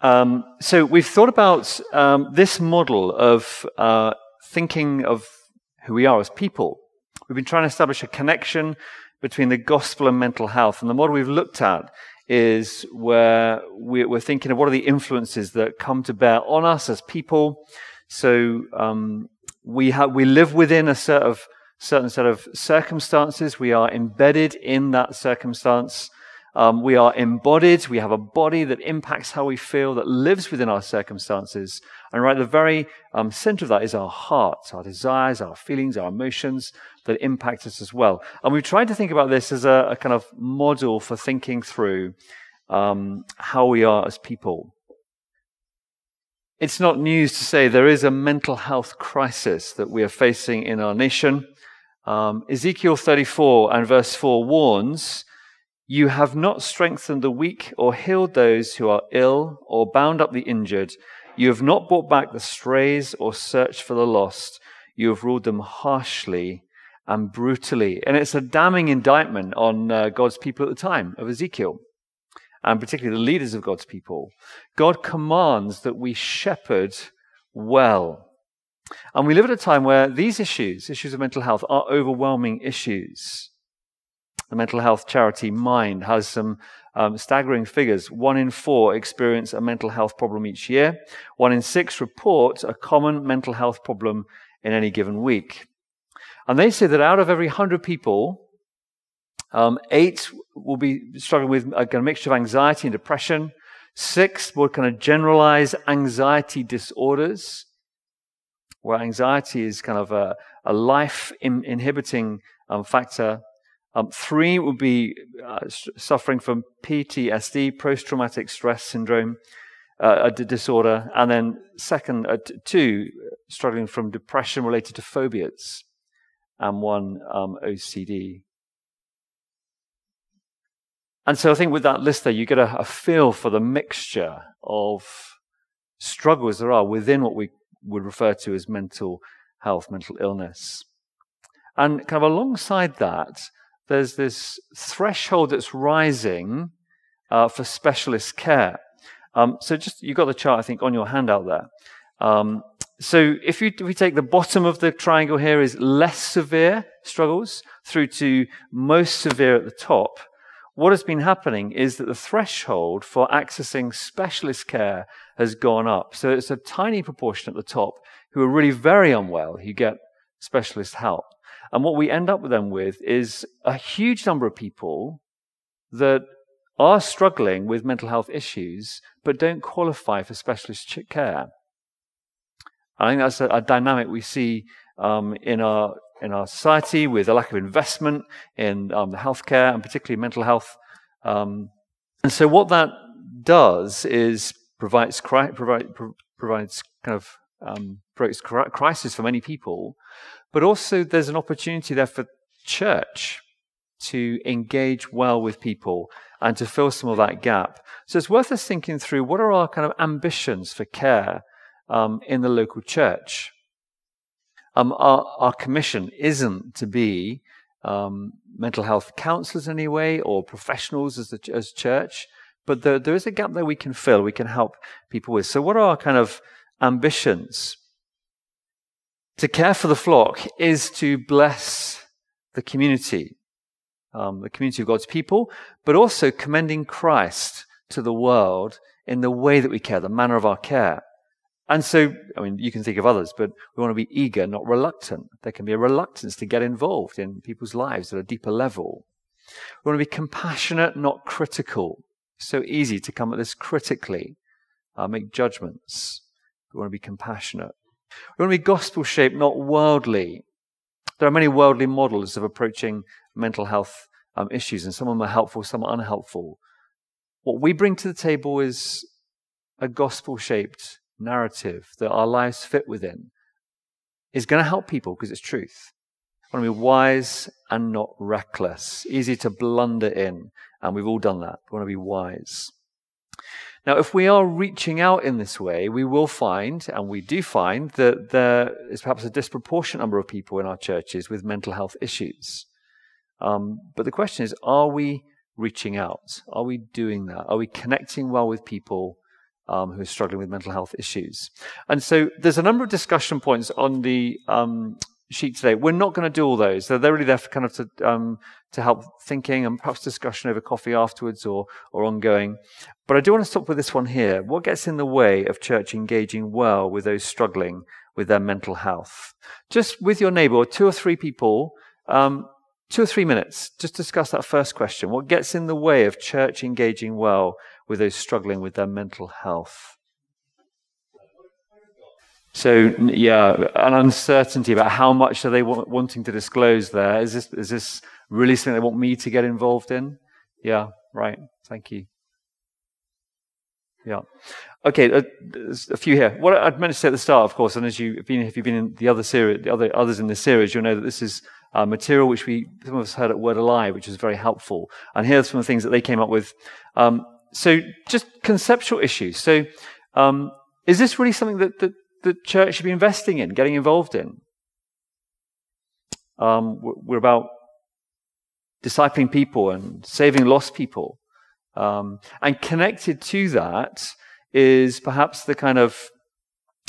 Um, so we've thought about um, this model of uh, thinking of who we are as people. We've been trying to establish a connection between the gospel and mental health. And the model we've looked at is where we're thinking of what are the influences that come to bear on us as people. So um, we have we live within a set of certain set of circumstances. We are embedded in that circumstance. Um, we are embodied. We have a body that impacts how we feel, that lives within our circumstances. And right at the very um, center of that is our hearts, our desires, our feelings, our emotions that impact us as well. And we've tried to think about this as a, a kind of model for thinking through um, how we are as people. It's not news to say there is a mental health crisis that we are facing in our nation. Um, Ezekiel 34 and verse 4 warns you have not strengthened the weak or healed those who are ill or bound up the injured. You have not brought back the strays or searched for the lost. You have ruled them harshly and brutally. And it's a damning indictment on uh, God's people at the time of Ezekiel, and particularly the leaders of God's people. God commands that we shepherd well. And we live at a time where these issues, issues of mental health, are overwhelming issues. The mental health charity Mind has some um, staggering figures. One in four experience a mental health problem each year. One in six report a common mental health problem in any given week. And they say that out of every hundred people, um, eight will be struggling with a, a mixture of anxiety and depression. Six will kind of generalize anxiety disorders, where anxiety is kind of a, a life in, inhibiting um, factor. Um, three would be uh, suffering from PTSD, post traumatic stress syndrome, uh, a d- disorder. And then, second, uh, t- two, struggling from depression related to phobias, and one, um, OCD. And so I think with that list there, you get a, a feel for the mixture of struggles there are within what we would refer to as mental health, mental illness. And kind of alongside that, there's this threshold that's rising uh, for specialist care. Um, so just you've got the chart, I think, on your handout there. Um, so if, you, if we take the bottom of the triangle here is less severe struggles through to most severe at the top. What has been happening is that the threshold for accessing specialist care has gone up. So it's a tiny proportion at the top who are really very unwell who get specialist help. And what we end up with them with is a huge number of people that are struggling with mental health issues but don't qualify for specialist care. I think that's a, a dynamic we see um, in our in our society with a lack of investment in um, the healthcare and particularly mental health. Um, and so, what that does is provides provide, provides kind of um, crisis for many people, but also there's an opportunity there for church to engage well with people and to fill some of that gap. So it's worth us thinking through what are our kind of ambitions for care um, in the local church. Um, our, our, commission isn't to be um, mental health counselors anyway or professionals as, the, as church, but there, there is a gap there we can fill, we can help people with. So, what are our kind of ambitions? To care for the flock is to bless the community, um, the community of God's people, but also commending Christ to the world in the way that we care, the manner of our care. And so, I mean, you can think of others, but we want to be eager, not reluctant. There can be a reluctance to get involved in people's lives at a deeper level. We want to be compassionate, not critical. It's so easy to come at this critically, uh, make judgments. We want to be compassionate. We want to be gospel shaped, not worldly. There are many worldly models of approaching mental health um, issues, and some of them are helpful, some are unhelpful. What we bring to the table is a gospel shaped narrative that our lives fit within. Is going to help people because it's truth. We want to be wise and not reckless. Easy to blunder in, and we've all done that. We want to be wise. Now, if we are reaching out in this way, we will find, and we do find, that there is perhaps a disproportionate number of people in our churches with mental health issues. Um, but the question is, are we reaching out? Are we doing that? Are we connecting well with people um, who are struggling with mental health issues. And so there's a number of discussion points on the um, sheet today. We're not going to do all those. So they're really there for kind of to, um, to help thinking and perhaps discussion over coffee afterwards or, or ongoing. But I do want to stop with this one here. What gets in the way of church engaging well with those struggling with their mental health? Just with your neighbor, two or three people, um, two or three minutes, just discuss that first question. What gets in the way of church engaging well with those struggling with their mental health? So yeah, an uncertainty about how much are they wanting to disclose there. Is this is this really something they want me to get involved in? Yeah, right. Thank you. Yeah. Okay, uh, there's a few here. What I'd meant to say at the start, of course, and as you've been, if you've been in the other series, the other others in this series, you'll know that this is uh, material which we some of us heard at Word Alive, which is very helpful. And here's some of the things that they came up with. Um, so, just conceptual issues. So, um, is this really something that, that the church should be investing in, getting involved in? Um, we're about discipling people and saving lost people. Um, and connected to that is perhaps the kind of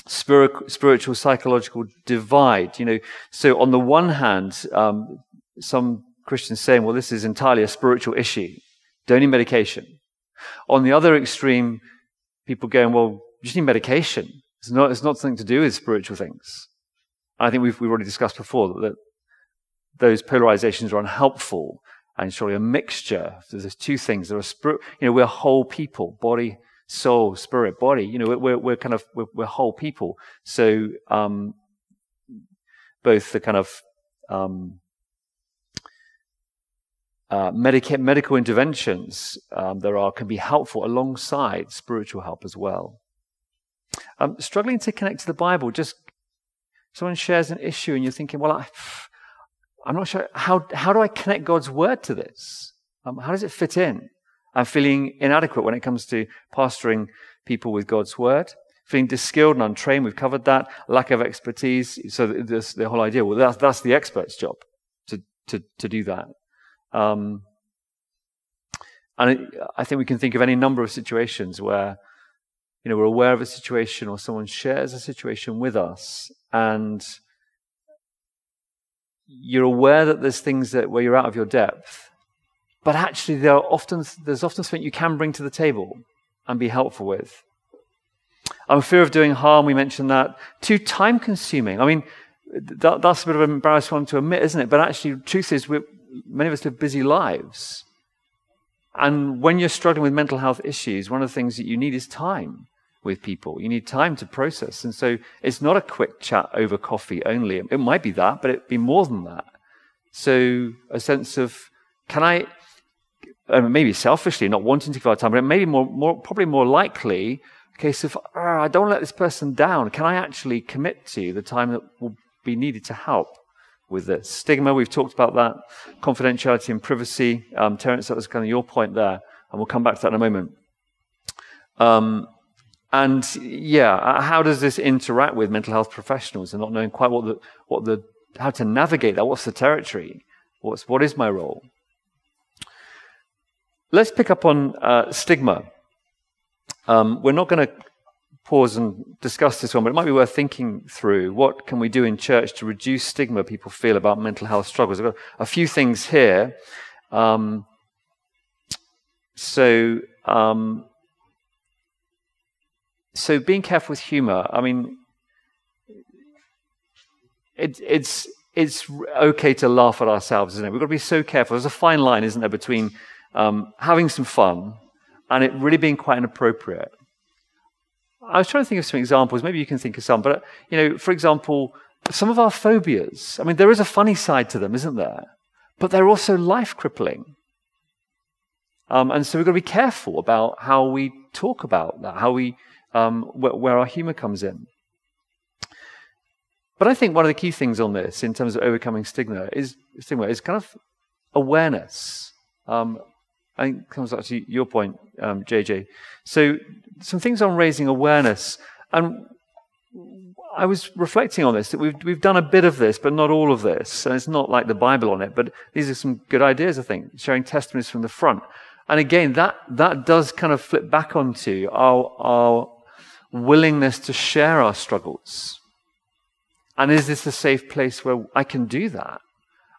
spirit, spiritual psychological divide. You know, so on the one hand, um, some Christians saying, "Well, this is entirely a spiritual issue. Don't need medication." On the other extreme, people going, "Well, you just need medication. It's not, it's not something to do with spiritual things." I think we've, we've already discussed before that, that those polarizations are unhelpful and surely a mixture. There's two things. There are spirit, you know, we're whole people, body, soul, spirit, body. You know, we're, we're kind of, we're, we're whole people. So, um, both the kind of, um, uh, medica- medical interventions um, there are can be helpful alongside spiritual help as well. Um, struggling to connect to the Bible, just someone shares an issue and you're thinking, well, I, I'm not sure how, how do I connect God's word to this? Um, how does it fit in? I'm feeling inadequate when it comes to pastoring people with God's word. Feeling disskilled and untrained, we've covered that. Lack of expertise. So this, the whole idea, well, that's, that's the expert's job to, to, to do that. Um, and I think we can think of any number of situations where, you know, we're aware of a situation or someone shares a situation with us and you're aware that there's things that where you're out of your depth, but actually there are often there's often something you can bring to the table and be helpful with. I'm fear of doing harm. We mentioned that. Too time consuming. I mean, that, that's a bit of an embarrassing one to admit, isn't it? But actually, truth is, many of us live busy lives. And when you're struggling with mental health issues, one of the things that you need is time with people. You need time to process. And so it's not a quick chat over coffee only. It might be that, but it'd be more than that. So a sense of, can I, uh, maybe selfishly not wanting to give our time, but maybe more, more probably more likely a case of, oh, I don't let this person down. Can I actually commit to the time that will be needed to help? With this. Stigma, we've talked about that. Confidentiality and privacy. Um, Terence, that was kind of your point there, and we'll come back to that in a moment. Um, and yeah, uh, how does this interact with mental health professionals and not knowing quite what the, what the, how to navigate that? What's the territory? What's, what is my role? Let's pick up on uh, stigma. Um, we're not going to pause and discuss this one, but it might be worth thinking through. What can we do in church to reduce stigma people feel about mental health struggles? I've got a few things here. Um, so, um, so being careful with humor. I mean, it, it's it's okay to laugh at ourselves, isn't it? We've got to be so careful. There's a fine line, isn't there, between um, having some fun and it really being quite inappropriate. I was trying to think of some examples. Maybe you can think of some. But you know, for example, some of our phobias. I mean, there is a funny side to them, isn't there? But they're also life crippling. Um, and so we've got to be careful about how we talk about that, how we um, where, where, our humor comes in. But I think one of the key things on this, in terms of overcoming stigma, is stigma is kind of awareness. Um, I think it comes back to your point, um, JJ. So some things on raising awareness, and I was reflecting on this that we've we've done a bit of this, but not all of this, and it's not like the Bible on it. But these are some good ideas, I think, sharing testimonies from the front. And again, that that does kind of flip back onto our our willingness to share our struggles? And is this a safe place where I can do that?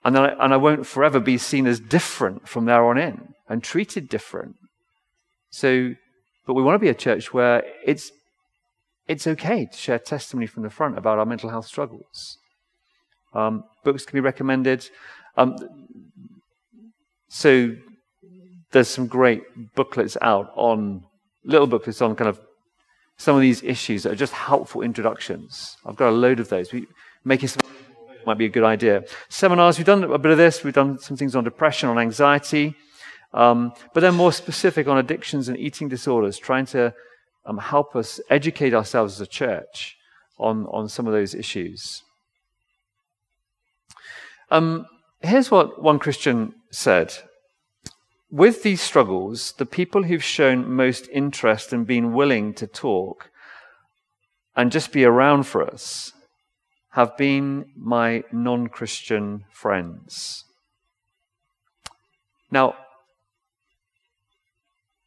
And, I, and I won't forever be seen as different from there on in and treated different. So, but we want to be a church where it's, it's okay to share testimony from the front about our mental health struggles. Um, books can be recommended. Um, so there's some great booklets out on little booklets on kind of some of these issues that are just helpful introductions. I've got a load of those. We, making some might be a good idea. Seminars, we've done a bit of this. We've done some things on depression, on anxiety, um, but then more specific on addictions and eating disorders, trying to um, help us educate ourselves as a church on, on some of those issues. Um, here's what one Christian said. With these struggles, the people who've shown most interest and been willing to talk and just be around for us have been my non Christian friends. Now,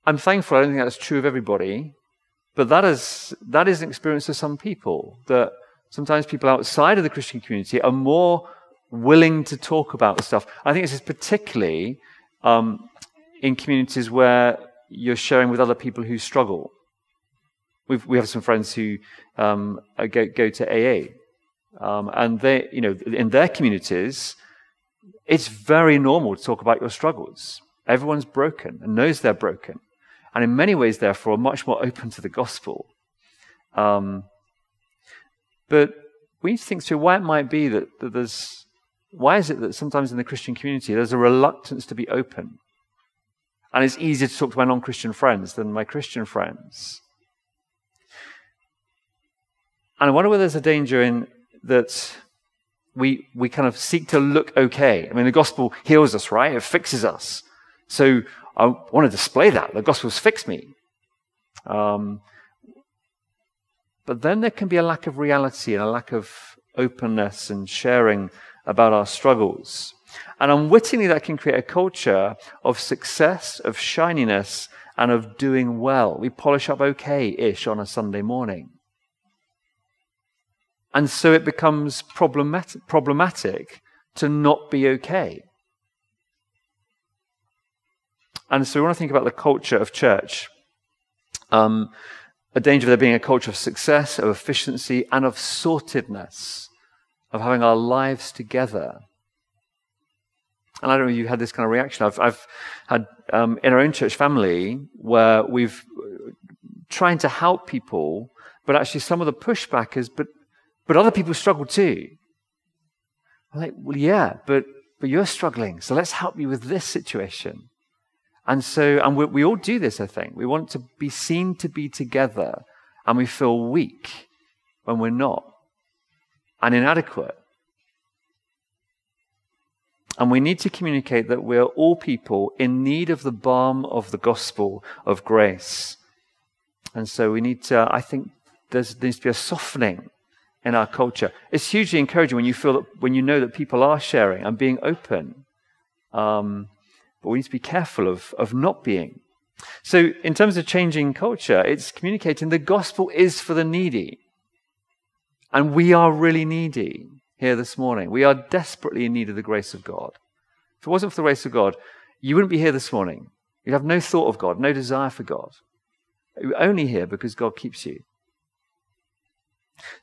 I'm thankful, I don't think that's true of everybody, but that is, that is an experience of some people, that sometimes people outside of the Christian community are more willing to talk about stuff. I think this is particularly um, in communities where you're sharing with other people who struggle. We've, we have some friends who um, go, go, to AA, um, and they, you know, in their communities, it's very normal to talk about your struggles. Everyone's broken and knows they're broken, and in many ways, therefore, much more open to the gospel. Um, but we need to think through why it might be that, that there's why is it that sometimes in the Christian community there's a reluctance to be open? And it's easier to talk to my non Christian friends than my Christian friends. And I wonder whether there's a danger in that we, we kind of seek to look okay. I mean, the gospel heals us, right? It fixes us. So I want to display that. The gospel's fixed me. Um, but then there can be a lack of reality and a lack of openness and sharing about our struggles. And unwittingly, that can create a culture of success, of shininess, and of doing well. We polish up okay ish on a Sunday morning. And so it becomes problematic, problematic to not be okay. And so we want to think about the culture of church. Um, a danger of there being a culture of success, of efficiency, and of sortedness of having our lives together. And I don't know if you've had this kind of reaction. I've, I've had um, in our own church family where we've uh, trying to help people, but actually some of the pushback is, but but other people struggle too. I'm like, well, yeah, but but you're struggling, so let's help you with this situation. And so, and we, we all do this. I think we want to be seen to be together, and we feel weak when we're not and inadequate. And we need to communicate that we're all people in need of the balm of the gospel of grace. And so we need to, I think there needs to be a softening in our culture. It's hugely encouraging when you feel that, when you know that people are sharing and being open. Um, but we need to be careful of, of not being. So, in terms of changing culture, it's communicating the gospel is for the needy. And we are really needy here this morning. We are desperately in need of the grace of God. If it wasn't for the grace of God, you wouldn't be here this morning. You'd have no thought of God, no desire for God. You're only here because God keeps you.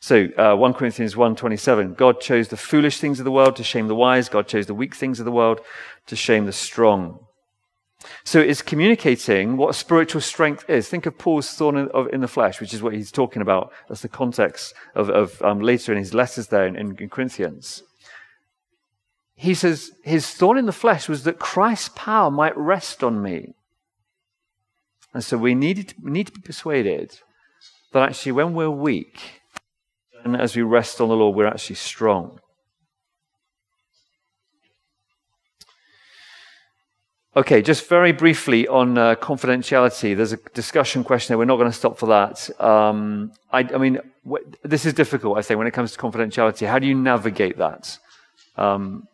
So, uh, 1 Corinthians 1.27, God chose the foolish things of the world to shame the wise. God chose the weak things of the world to shame the strong. So it's communicating what spiritual strength is. Think of Paul's thorn in, of, in the flesh, which is what he's talking about. That's the context of, of um, later in his letters there in, in, in Corinthians. He says his thorn in the flesh was that Christ's power might rest on me. And so we, needed, we need to be persuaded that actually when we're weak, and as we rest on the Lord, we're actually strong. Okay, just very briefly on uh, confidentiality. There's a discussion question there. We're not going to stop for that. Um, I, I, mean, wh- this is difficult, I think, when it comes to confidentiality. How do you navigate that? Um,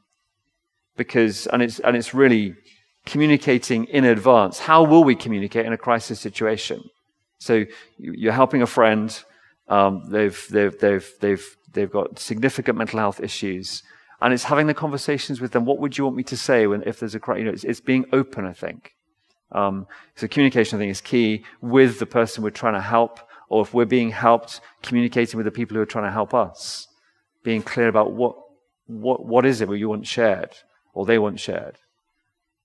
because, and it's, and it's really communicating in advance. How will we communicate in a crisis situation? So you're helping a friend. Um, they've, they've, they've, they've, they've got significant mental health issues. And it's having the conversations with them. What would you want me to say when, if there's a crowd? You know, it's, it's being open, I think. Um, so communication, I think, is key with the person we're trying to help, or if we're being helped, communicating with the people who are trying to help us. Being clear about what, what, what is it you want shared, or they want shared,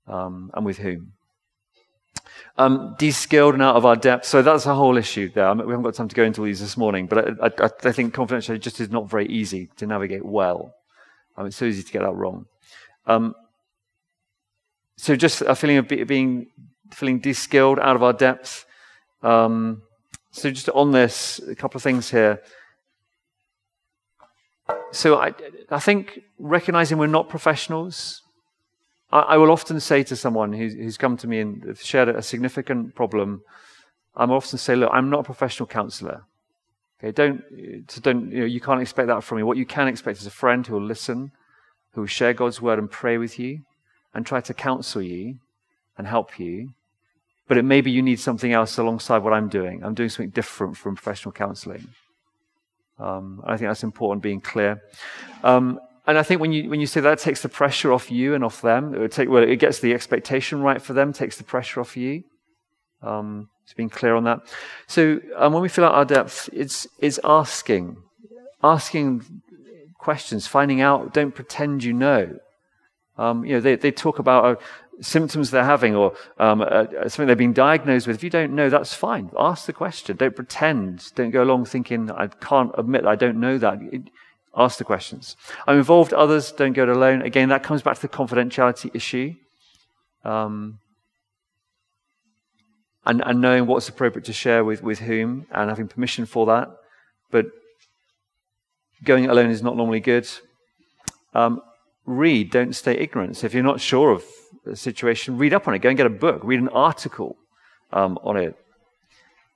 um, and with whom um, de-skilled and out of our depth. So that's a whole issue there. I mean, we haven't got time to go into all these this morning, but I, I, I think confidentiality just is not very easy to navigate well. Um, it's so easy to get that wrong. Um, so just a feeling of be, being feeling de-skilled, out of our depth. Um, so just on this, a couple of things here. So I, I think recognizing we're not professionals, I, will often say to someone who's, come to me and shared a significant problem, I'm often say, look, I'm not a professional counselor. Okay, don't, don't, you know, you can't expect that from me. What you can expect is a friend who will listen, who will share God's word and pray with you and try to counsel you and help you. But it may be you need something else alongside what I'm doing. I'm doing something different from professional counseling. Um, I think that's important, being clear. Um, and I think when you, when you say that, it takes the pressure off you and off them. It, take, well, it gets the expectation right for them, takes the pressure off you. Um, it's being clear on that. So um, when we fill out our depth, it's, it's asking, asking questions, finding out. Don't pretend you know. Um, you know, they, they talk about uh, symptoms they're having or um, uh, uh, something they've been diagnosed with. If you don't know, that's fine. Ask the question. Don't pretend. Don't go along thinking, I can't admit I don't know that. It, Ask the questions. I'm involved others, don't go it alone. Again, that comes back to the confidentiality issue. Um, and, and knowing what's appropriate to share with, with whom and having permission for that. But going alone is not normally good. Um, read, don't stay ignorant. So if you're not sure of the situation, read up on it. Go and get a book, read an article um, on it.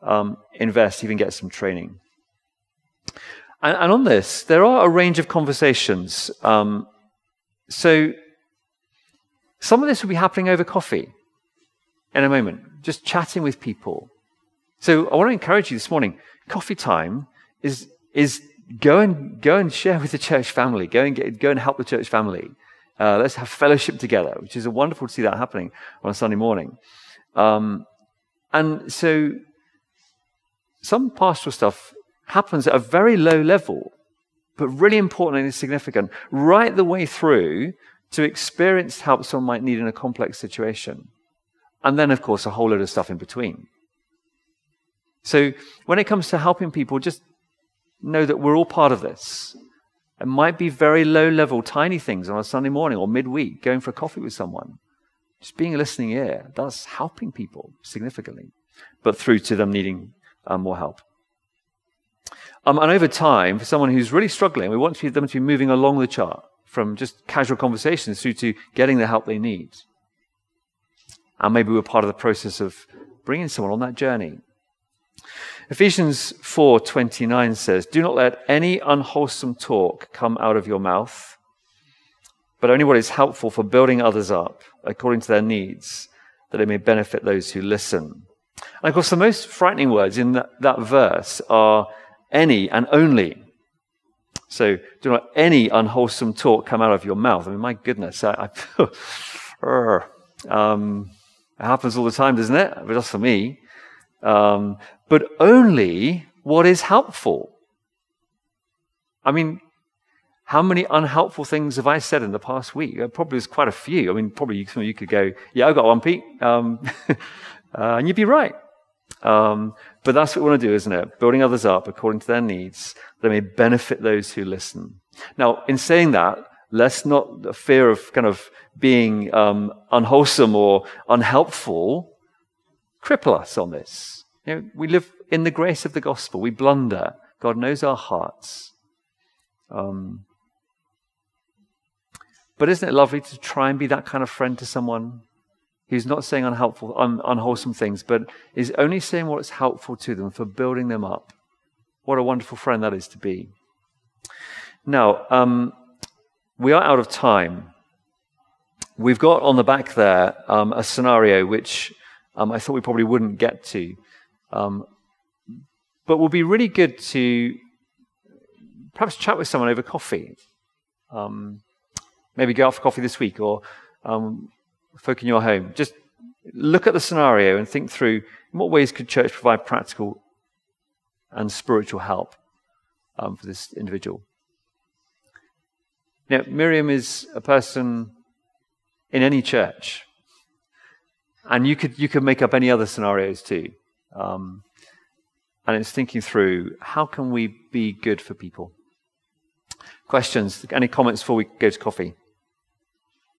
Um, invest, even get some training. And, and on this, there are a range of conversations. Um, so some of this will be happening over coffee in a moment, just chatting with people. So I want to encourage you this morning. Coffee time is is go and go and share with the church family. Go and get, go and help the church family. Uh, let's have fellowship together, which is wonderful to see that happening on a Sunday morning. Um, and so some pastoral stuff happens at a very low level, but really important and significant, right the way through to experienced help someone might need in a complex situation. And then, of course, a whole load of stuff in between. So when it comes to helping people, just know that we're all part of this. It might be very low level, tiny things on a Sunday morning or midweek, going for a coffee with someone. Just being a listening ear, that's helping people significantly, but through to them needing um, more help. Um, and over time, for someone who's really struggling, we want them to be moving along the chart from just casual conversations through to getting the help they need. And maybe we're part of the process of bringing someone on that journey. Ephesians 4:29 says, "Do not let any unwholesome talk come out of your mouth, but only what is helpful for building others up according to their needs, that it may benefit those who listen." And of course, the most frightening words in that, that verse are any and only. So do not any unwholesome talk come out of your mouth. I mean, my goodness, I, I um, it happens all the time, doesn't it? But just for me. Um, but only what is helpful. I mean, how many unhelpful things have I said in the past week? Probably there's quite a few. I mean, probably some of you could go, yeah, I got one, Pete. Um, uh, and you'd be right. Um, but that's what we want to do, isn't it? Building others up according to their needs, that may benefit those who listen. Now, in saying that, let's not the fear of kind of being um, unwholesome or unhelpful cripple us on this. You know, we live in the grace of the gospel. We blunder. God knows our hearts. Um, but isn't it lovely to try and be that kind of friend to someone He's not saying unhelpful, un, unwholesome things, but is only saying what's helpful to them for building them up. What a wonderful friend that is to be. Now, um, we are out of time. We've got on the back there um, a scenario which um, I thought we probably wouldn't get to. Um, but will be really good to perhaps chat with someone over coffee. Um, maybe go out for coffee this week or um, folk in your home. Just look at the scenario and think through in what ways could church provide practical and spiritual help um, for this individual. Now, Miriam is a person in any church, and you could you could make up any other scenarios too. Um, and it's thinking through how can we be good for people. Questions? Any comments before we go to coffee?